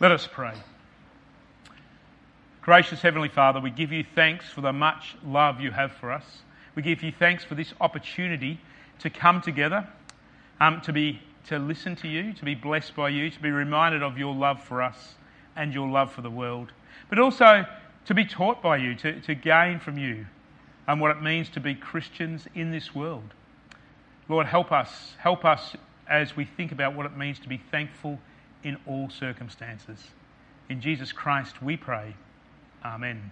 Let us pray. Gracious Heavenly Father, we give you thanks for the much love you have for us. We give you thanks for this opportunity to come together, um, to, be, to listen to you, to be blessed by you, to be reminded of your love for us and your love for the world, but also to be taught by you, to, to gain from you and what it means to be Christians in this world. Lord, help us. Help us as we think about what it means to be thankful in all circumstances. In Jesus Christ we pray. Amen.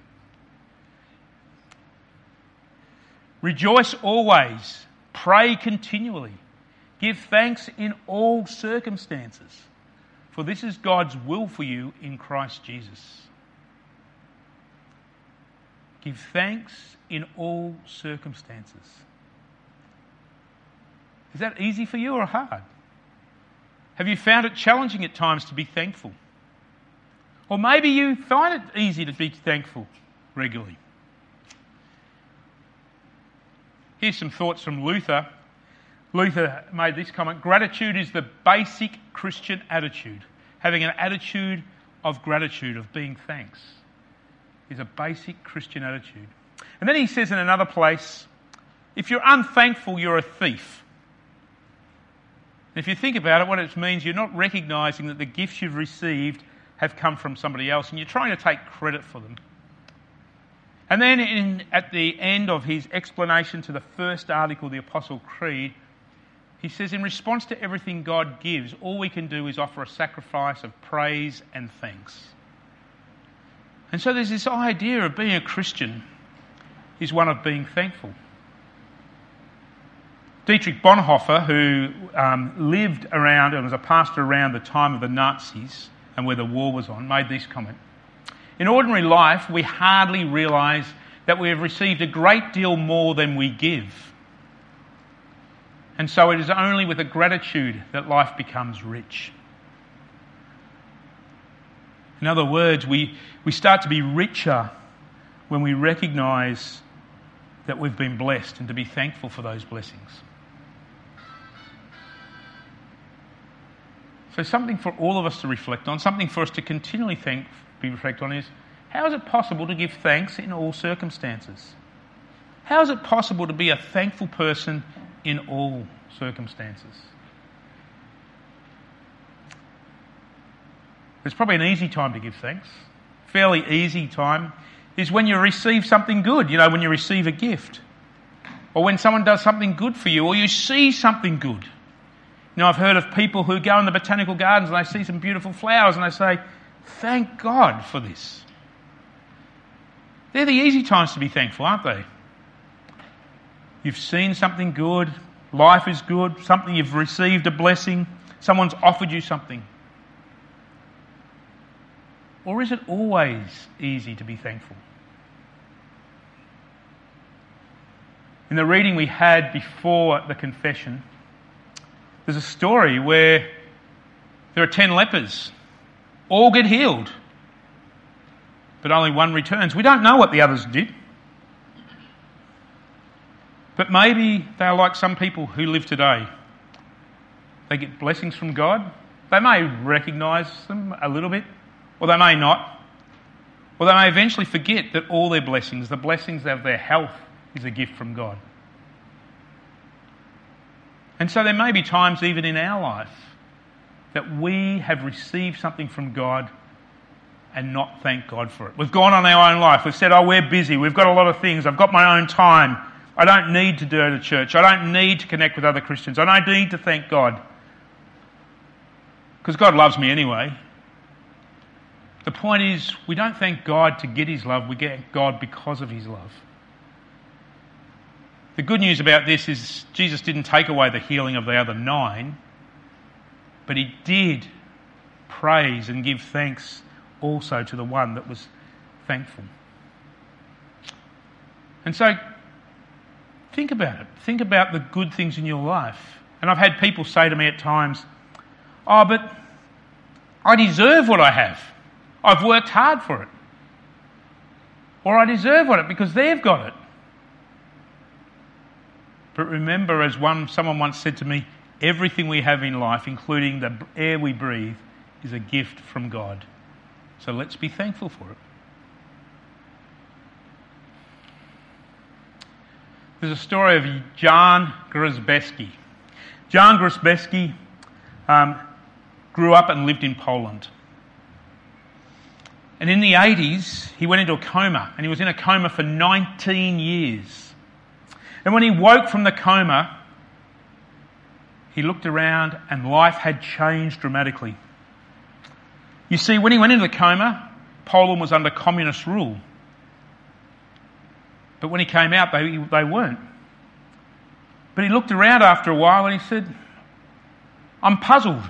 Rejoice always, pray continually, give thanks in all circumstances, for this is God's will for you in Christ Jesus. Give thanks in all circumstances. Is that easy for you or hard? Have you found it challenging at times to be thankful? Or maybe you find it easy to be thankful regularly. Here's some thoughts from Luther. Luther made this comment Gratitude is the basic Christian attitude. Having an attitude of gratitude, of being thanks, is a basic Christian attitude. And then he says in another place if you're unthankful, you're a thief. If you think about it, what it means, you're not recognizing that the gifts you've received have come from somebody else and you're trying to take credit for them. And then in, at the end of his explanation to the first article, the Apostle Creed, he says, In response to everything God gives, all we can do is offer a sacrifice of praise and thanks. And so there's this idea of being a Christian is one of being thankful. Dietrich Bonhoeffer, who um, lived around and was a pastor around the time of the Nazis and where the war was on, made this comment. In ordinary life, we hardly realise that we have received a great deal more than we give. And so it is only with a gratitude that life becomes rich. In other words, we, we start to be richer when we recognise that we've been blessed and to be thankful for those blessings. So, something for all of us to reflect on, something for us to continually think, be reflect on is how is it possible to give thanks in all circumstances? How is it possible to be a thankful person in all circumstances? It's probably an easy time to give thanks. Fairly easy time is when you receive something good, you know, when you receive a gift. Or when someone does something good for you, or you see something good. You know, I've heard of people who go in the botanical gardens and they see some beautiful flowers and they say, Thank God for this. They're the easy times to be thankful, aren't they? You've seen something good, life is good, something you've received a blessing, someone's offered you something. Or is it always easy to be thankful? In the reading we had before the confession, there's a story where there are 10 lepers. All get healed, but only one returns. We don't know what the others did. But maybe they are like some people who live today. They get blessings from God. They may recognise them a little bit, or they may not. Or they may eventually forget that all their blessings, the blessings of their health, is a gift from God. And so there may be times, even in our life, that we have received something from God and not thank God for it. We've gone on our own life. We've said, oh, we're busy. We've got a lot of things. I've got my own time. I don't need to go to church. I don't need to connect with other Christians. I don't need to thank God. Because God loves me anyway. The point is, we don't thank God to get His love, we get God because of His love. The good news about this is Jesus didn't take away the healing of the other nine, but he did praise and give thanks also to the one that was thankful. And so, think about it. Think about the good things in your life. And I've had people say to me at times, Oh, but I deserve what I have. I've worked hard for it. Or I deserve what it because they've got it. But remember, as one, someone once said to me, everything we have in life, including the air we breathe, is a gift from God. So let's be thankful for it. There's a story of Jan Grzebski. Jan Grzebski um, grew up and lived in Poland. And in the 80s, he went into a coma, and he was in a coma for 19 years. And when he woke from the coma, he looked around and life had changed dramatically. You see, when he went into the coma, Poland was under communist rule. But when he came out, they, they weren't. But he looked around after a while and he said, I'm puzzled.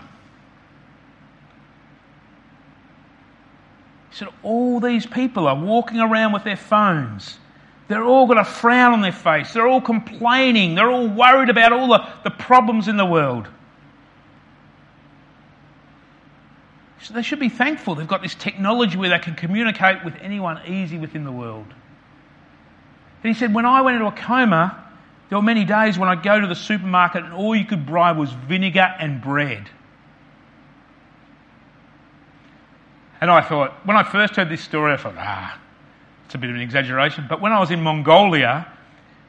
He said, All these people are walking around with their phones. They're all got a frown on their face. They're all complaining. They're all worried about all the, the problems in the world. So they should be thankful they've got this technology where they can communicate with anyone easy within the world. And he said, When I went into a coma, there were many days when I'd go to the supermarket and all you could buy was vinegar and bread. And I thought, when I first heard this story, I thought, ah, it's a bit of an exaggeration. But when I was in Mongolia,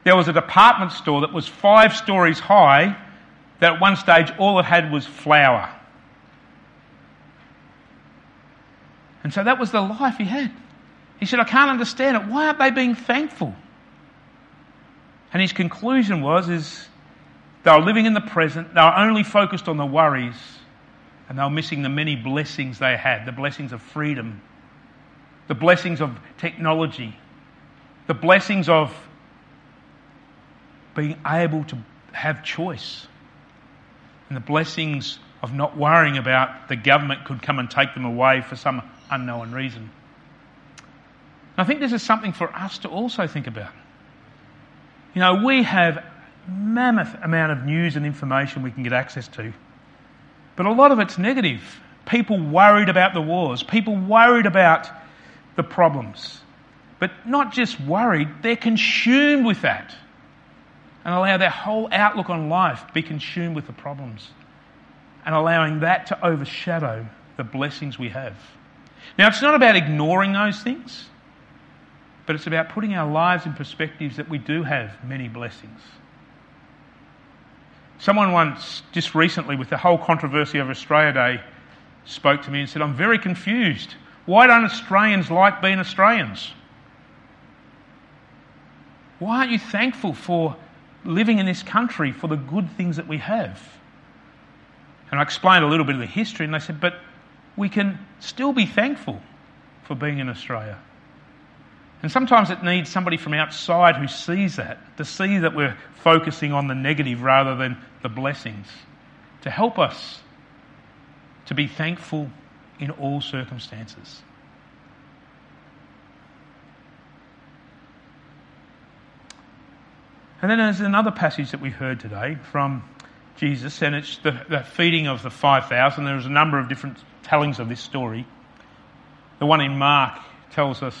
there was a department store that was five stories high that at one stage all it had was flour. And so that was the life he had. He said, I can't understand it. Why aren't they being thankful? And his conclusion was is they were living in the present, they were only focused on the worries, and they were missing the many blessings they had, the blessings of freedom, the blessings of technology, the blessings of being able to have choice, and the blessings of not worrying about the government could come and take them away for some unknown reason. I think this is something for us to also think about. You know, we have mammoth amount of news and information we can get access to, but a lot of it's negative. People worried about the wars, people worried about the problems. But not just worried, they're consumed with that and allow their whole outlook on life be consumed with the problems and allowing that to overshadow the blessings we have. Now, it's not about ignoring those things, but it's about putting our lives in perspectives that we do have many blessings. Someone once, just recently, with the whole controversy of Australia Day, spoke to me and said, I'm very confused. Why don't Australians like being Australians? Why aren't you thankful for living in this country, for the good things that we have? And I explained a little bit of the history, and they said, but we can still be thankful for being in Australia. And sometimes it needs somebody from outside who sees that, to see that we're focusing on the negative rather than the blessings, to help us to be thankful in all circumstances. And then there's another passage that we heard today from Jesus, and it's the, the feeding of the 5,000. There's a number of different tellings of this story. The one in Mark tells us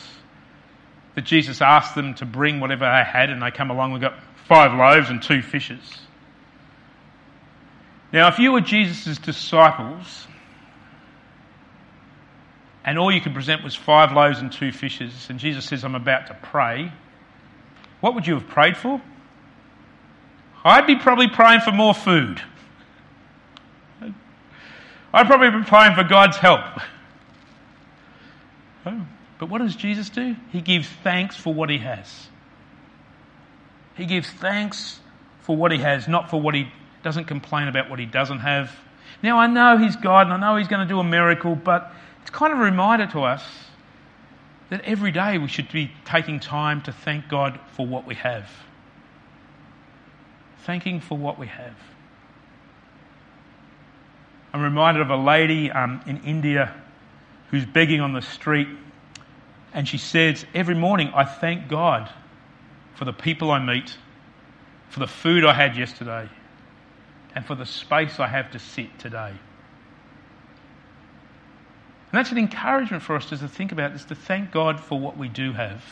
that Jesus asked them to bring whatever they had, and they come along. We've got five loaves and two fishes. Now, if you were Jesus' disciples, and all you could present was five loaves and two fishes, and Jesus says, I'm about to pray, what would you have prayed for? I'd be probably praying for more food. I'd probably be praying for God's help. But what does Jesus do? He gives thanks for what he has. He gives thanks for what he has, not for what he doesn't complain about what he doesn't have. Now, I know he's God and I know he's going to do a miracle, but it's kind of a reminder to us that every day we should be taking time to thank God for what we have. Thanking for what we have. I'm reminded of a lady um, in India who's begging on the street, and she says, Every morning I thank God for the people I meet, for the food I had yesterday, and for the space I have to sit today. And that's an encouragement for us to think about is to thank God for what we do have.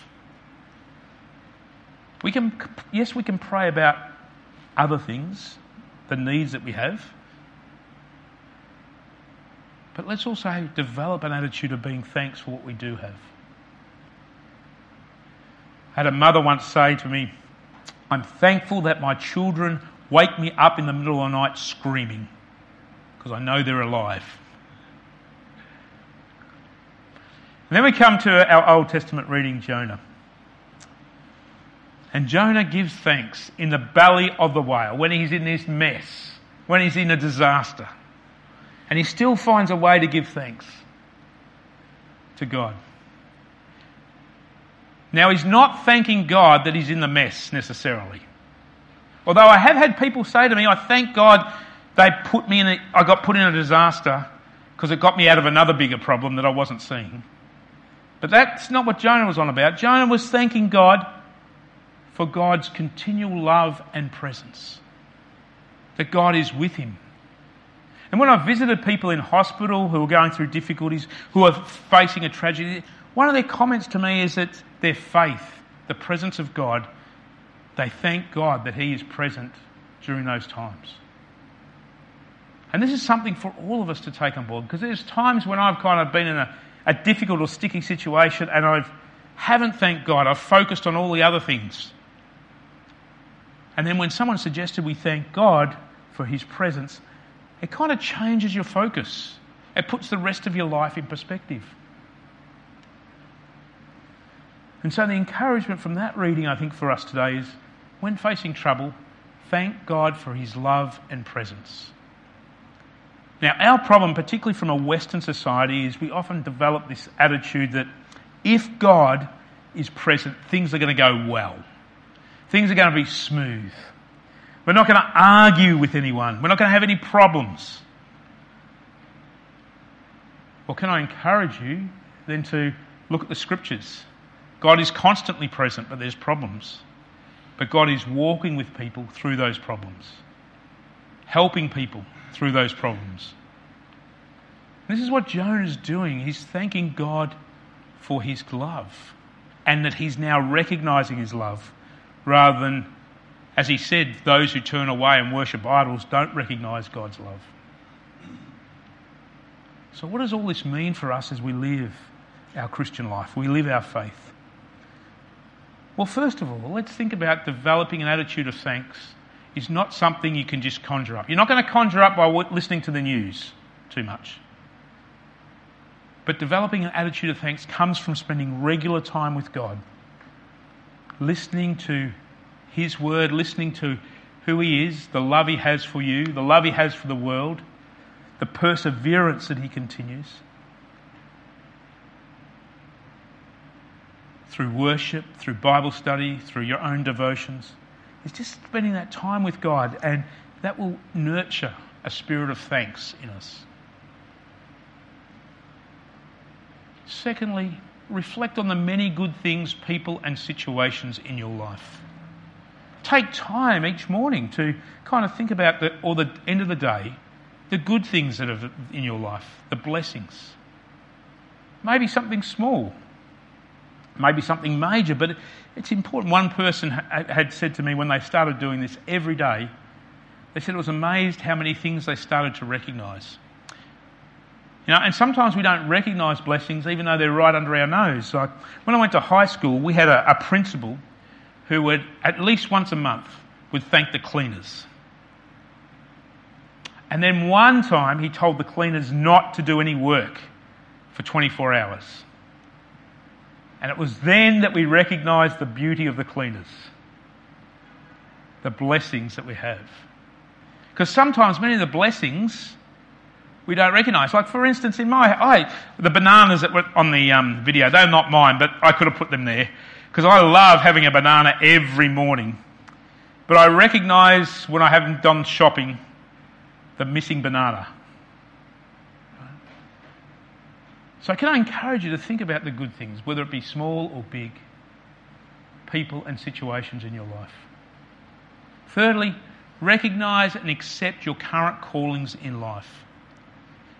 We can, yes, we can pray about other things, the needs that we have. But let's also develop an attitude of being thanks for what we do have. I had a mother once say to me, I'm thankful that my children wake me up in the middle of the night screaming because I know they're alive. And then we come to our Old Testament reading, Jonah. And Jonah gives thanks in the belly of the whale when he's in this mess, when he's in a disaster. And he still finds a way to give thanks to God. Now, he's not thanking God that he's in the mess necessarily. Although I have had people say to me, I thank God they put me in a, I got put in a disaster because it got me out of another bigger problem that I wasn't seeing. But that's not what Jonah was on about. Jonah was thanking God for God's continual love and presence. That God is with him. And when I've visited people in hospital who are going through difficulties, who are facing a tragedy, one of their comments to me is that their faith, the presence of God, they thank God that He is present during those times. And this is something for all of us to take on board because there's times when I've kind of been in a, a difficult or sticky situation and I haven't thanked God. I've focused on all the other things. And then when someone suggested we thank God for His presence, it kind of changes your focus. It puts the rest of your life in perspective. And so, the encouragement from that reading, I think, for us today is when facing trouble, thank God for His love and presence. Now, our problem, particularly from a Western society, is we often develop this attitude that if God is present, things are going to go well. Things are going to be smooth. We're not going to argue with anyone. We're not going to have any problems. Well, can I encourage you then to look at the scriptures? God is constantly present, but there's problems. But God is walking with people through those problems, helping people through those problems. This is what Jonah is doing. He's thanking God for his love and that he's now recognizing his love rather than, as he said, those who turn away and worship idols don't recognize God's love. So, what does all this mean for us as we live our Christian life? We live our faith. Well, first of all, let's think about developing an attitude of thanks is not something you can just conjure up. You're not going to conjure up by listening to the news too much. But developing an attitude of thanks comes from spending regular time with God, listening to His word, listening to who He is, the love He has for you, the love He has for the world, the perseverance that He continues. through worship, through Bible study, through your own devotions. It's just spending that time with God, and that will nurture a spirit of thanks in us. Secondly, reflect on the many good things, people, and situations in your life. Take time each morning to kind of think about the, or the end of the day, the good things that are in your life, the blessings. Maybe something small, maybe something major, but it's important. One person had said to me when they started doing this every day, they said it was amazed how many things they started to recognise. You know, and sometimes we don't recognise blessings even though they're right under our nose. Like when I went to high school, we had a, a principal who would, at least once a month, would thank the cleaners. And then one time he told the cleaners not to do any work for 24 hours. And it was then that we recognised the beauty of the cleaners, the blessings that we have. Because sometimes many of the blessings we don't recognise. Like, for instance, in my, I, the bananas that were on the um, video, they're not mine, but I could have put them there. Because I love having a banana every morning. But I recognise when I haven't done shopping the missing banana. So, can I encourage you to think about the good things, whether it be small or big, people and situations in your life? Thirdly, recognise and accept your current callings in life.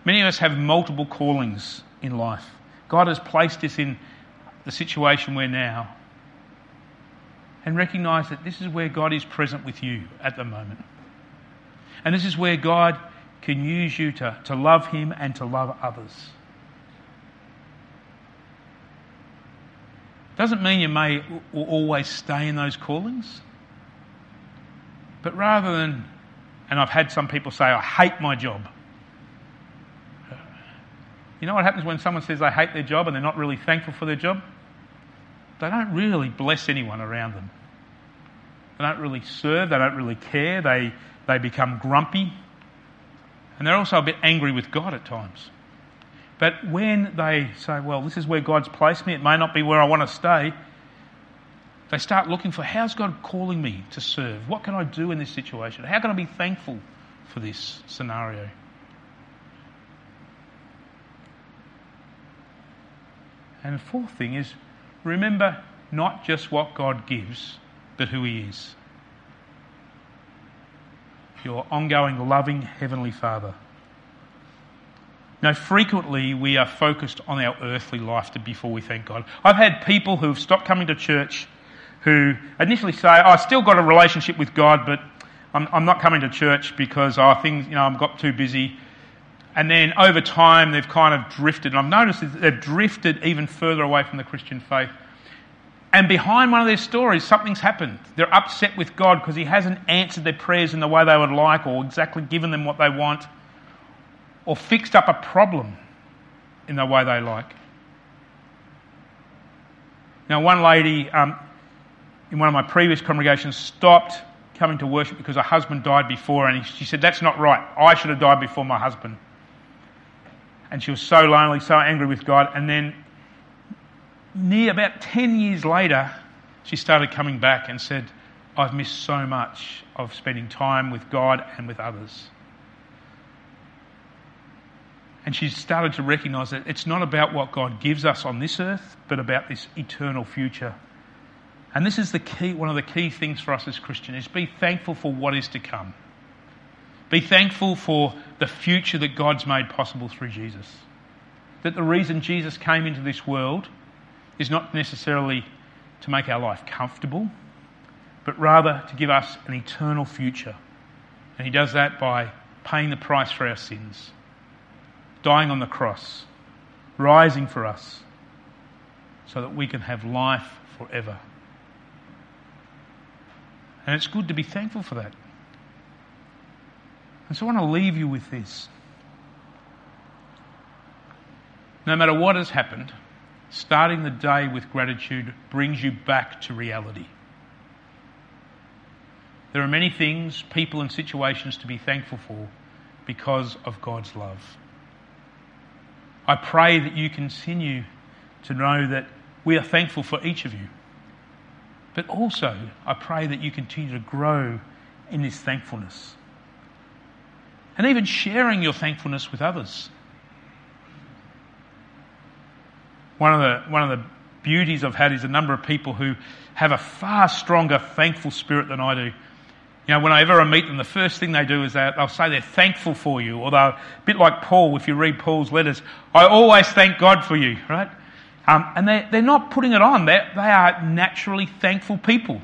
Many of us have multiple callings in life. God has placed us in the situation we're now. And recognise that this is where God is present with you at the moment. And this is where God can use you to, to love Him and to love others. Doesn't mean you may always stay in those callings, but rather than, and I've had some people say, I hate my job. You know what happens when someone says they hate their job and they're not really thankful for their job? They don't really bless anyone around them. They don't really serve, they don't really care, they, they become grumpy, and they're also a bit angry with God at times. But when they say, Well, this is where God's placed me, it may not be where I want to stay, they start looking for how's God calling me to serve? What can I do in this situation? How can I be thankful for this scenario? And the fourth thing is remember not just what God gives, but who He is. Your ongoing, loving Heavenly Father. Now, frequently we are focused on our earthly life before we thank God. I've had people who've stopped coming to church who initially say, oh, I've still got a relationship with God, but I'm, I'm not coming to church because oh, things, you know, I've got too busy. And then over time, they've kind of drifted. And I've noticed that they've drifted even further away from the Christian faith. And behind one of their stories, something's happened. They're upset with God because He hasn't answered their prayers in the way they would like or exactly given them what they want or fixed up a problem in the way they like. Now, one lady um, in one of my previous congregations stopped coming to worship because her husband died before, and she said, That's not right. I should have died before my husband. And she was so lonely, so angry with God. And then, near about 10 years later, she started coming back and said, I've missed so much of spending time with God and with others. And she started to recognize that it's not about what God gives us on this earth, but about this eternal future. And this is the key, one of the key things for us as Christians is be thankful for what is to come. Be thankful for the future that God's made possible through Jesus. That the reason Jesus came into this world is not necessarily to make our life comfortable, but rather to give us an eternal future. And he does that by paying the price for our sins, dying on the cross, rising for us, so that we can have life forever. And it's good to be thankful for that. And so I want to leave you with this. No matter what has happened, starting the day with gratitude brings you back to reality. There are many things, people, and situations to be thankful for because of God's love. I pray that you continue to know that we are thankful for each of you. But also, I pray that you continue to grow in this thankfulness. And even sharing your thankfulness with others. One of the, one of the beauties I've had is a number of people who have a far stronger thankful spirit than I do. You know, whenever I meet them, the first thing they do is they, will say they're thankful for you, although a bit like Paul, if you read Paul's letters, I always thank God for you, right? Um, and they, they're not putting it on. They're, they are naturally thankful people.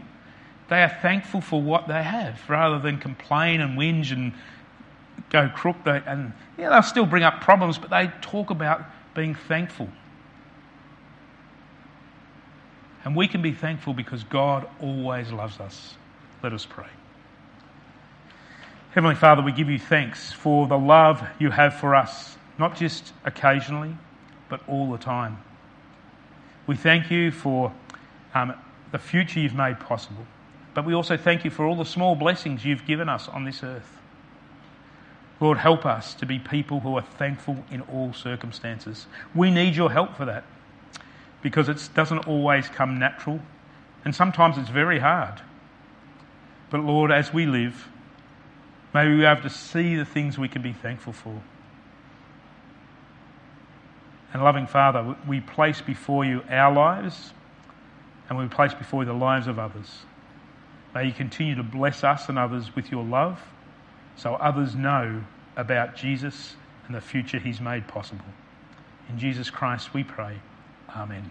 They are thankful for what they have rather than complain and whinge and go crook. They, and yeah, they'll still bring up problems, but they talk about being thankful. And we can be thankful because God always loves us. Let us pray. Heavenly Father, we give you thanks for the love you have for us, not just occasionally, but all the time. We thank you for um, the future you've made possible. But we also thank you for all the small blessings you've given us on this earth. Lord, help us to be people who are thankful in all circumstances. We need your help for that because it doesn't always come natural and sometimes it's very hard. But Lord, as we live, may we be able to see the things we can be thankful for. And loving Father, we place before you our lives and we place before you the lives of others. May you continue to bless us and others with your love so others know about Jesus and the future he's made possible. In Jesus Christ we pray. Amen.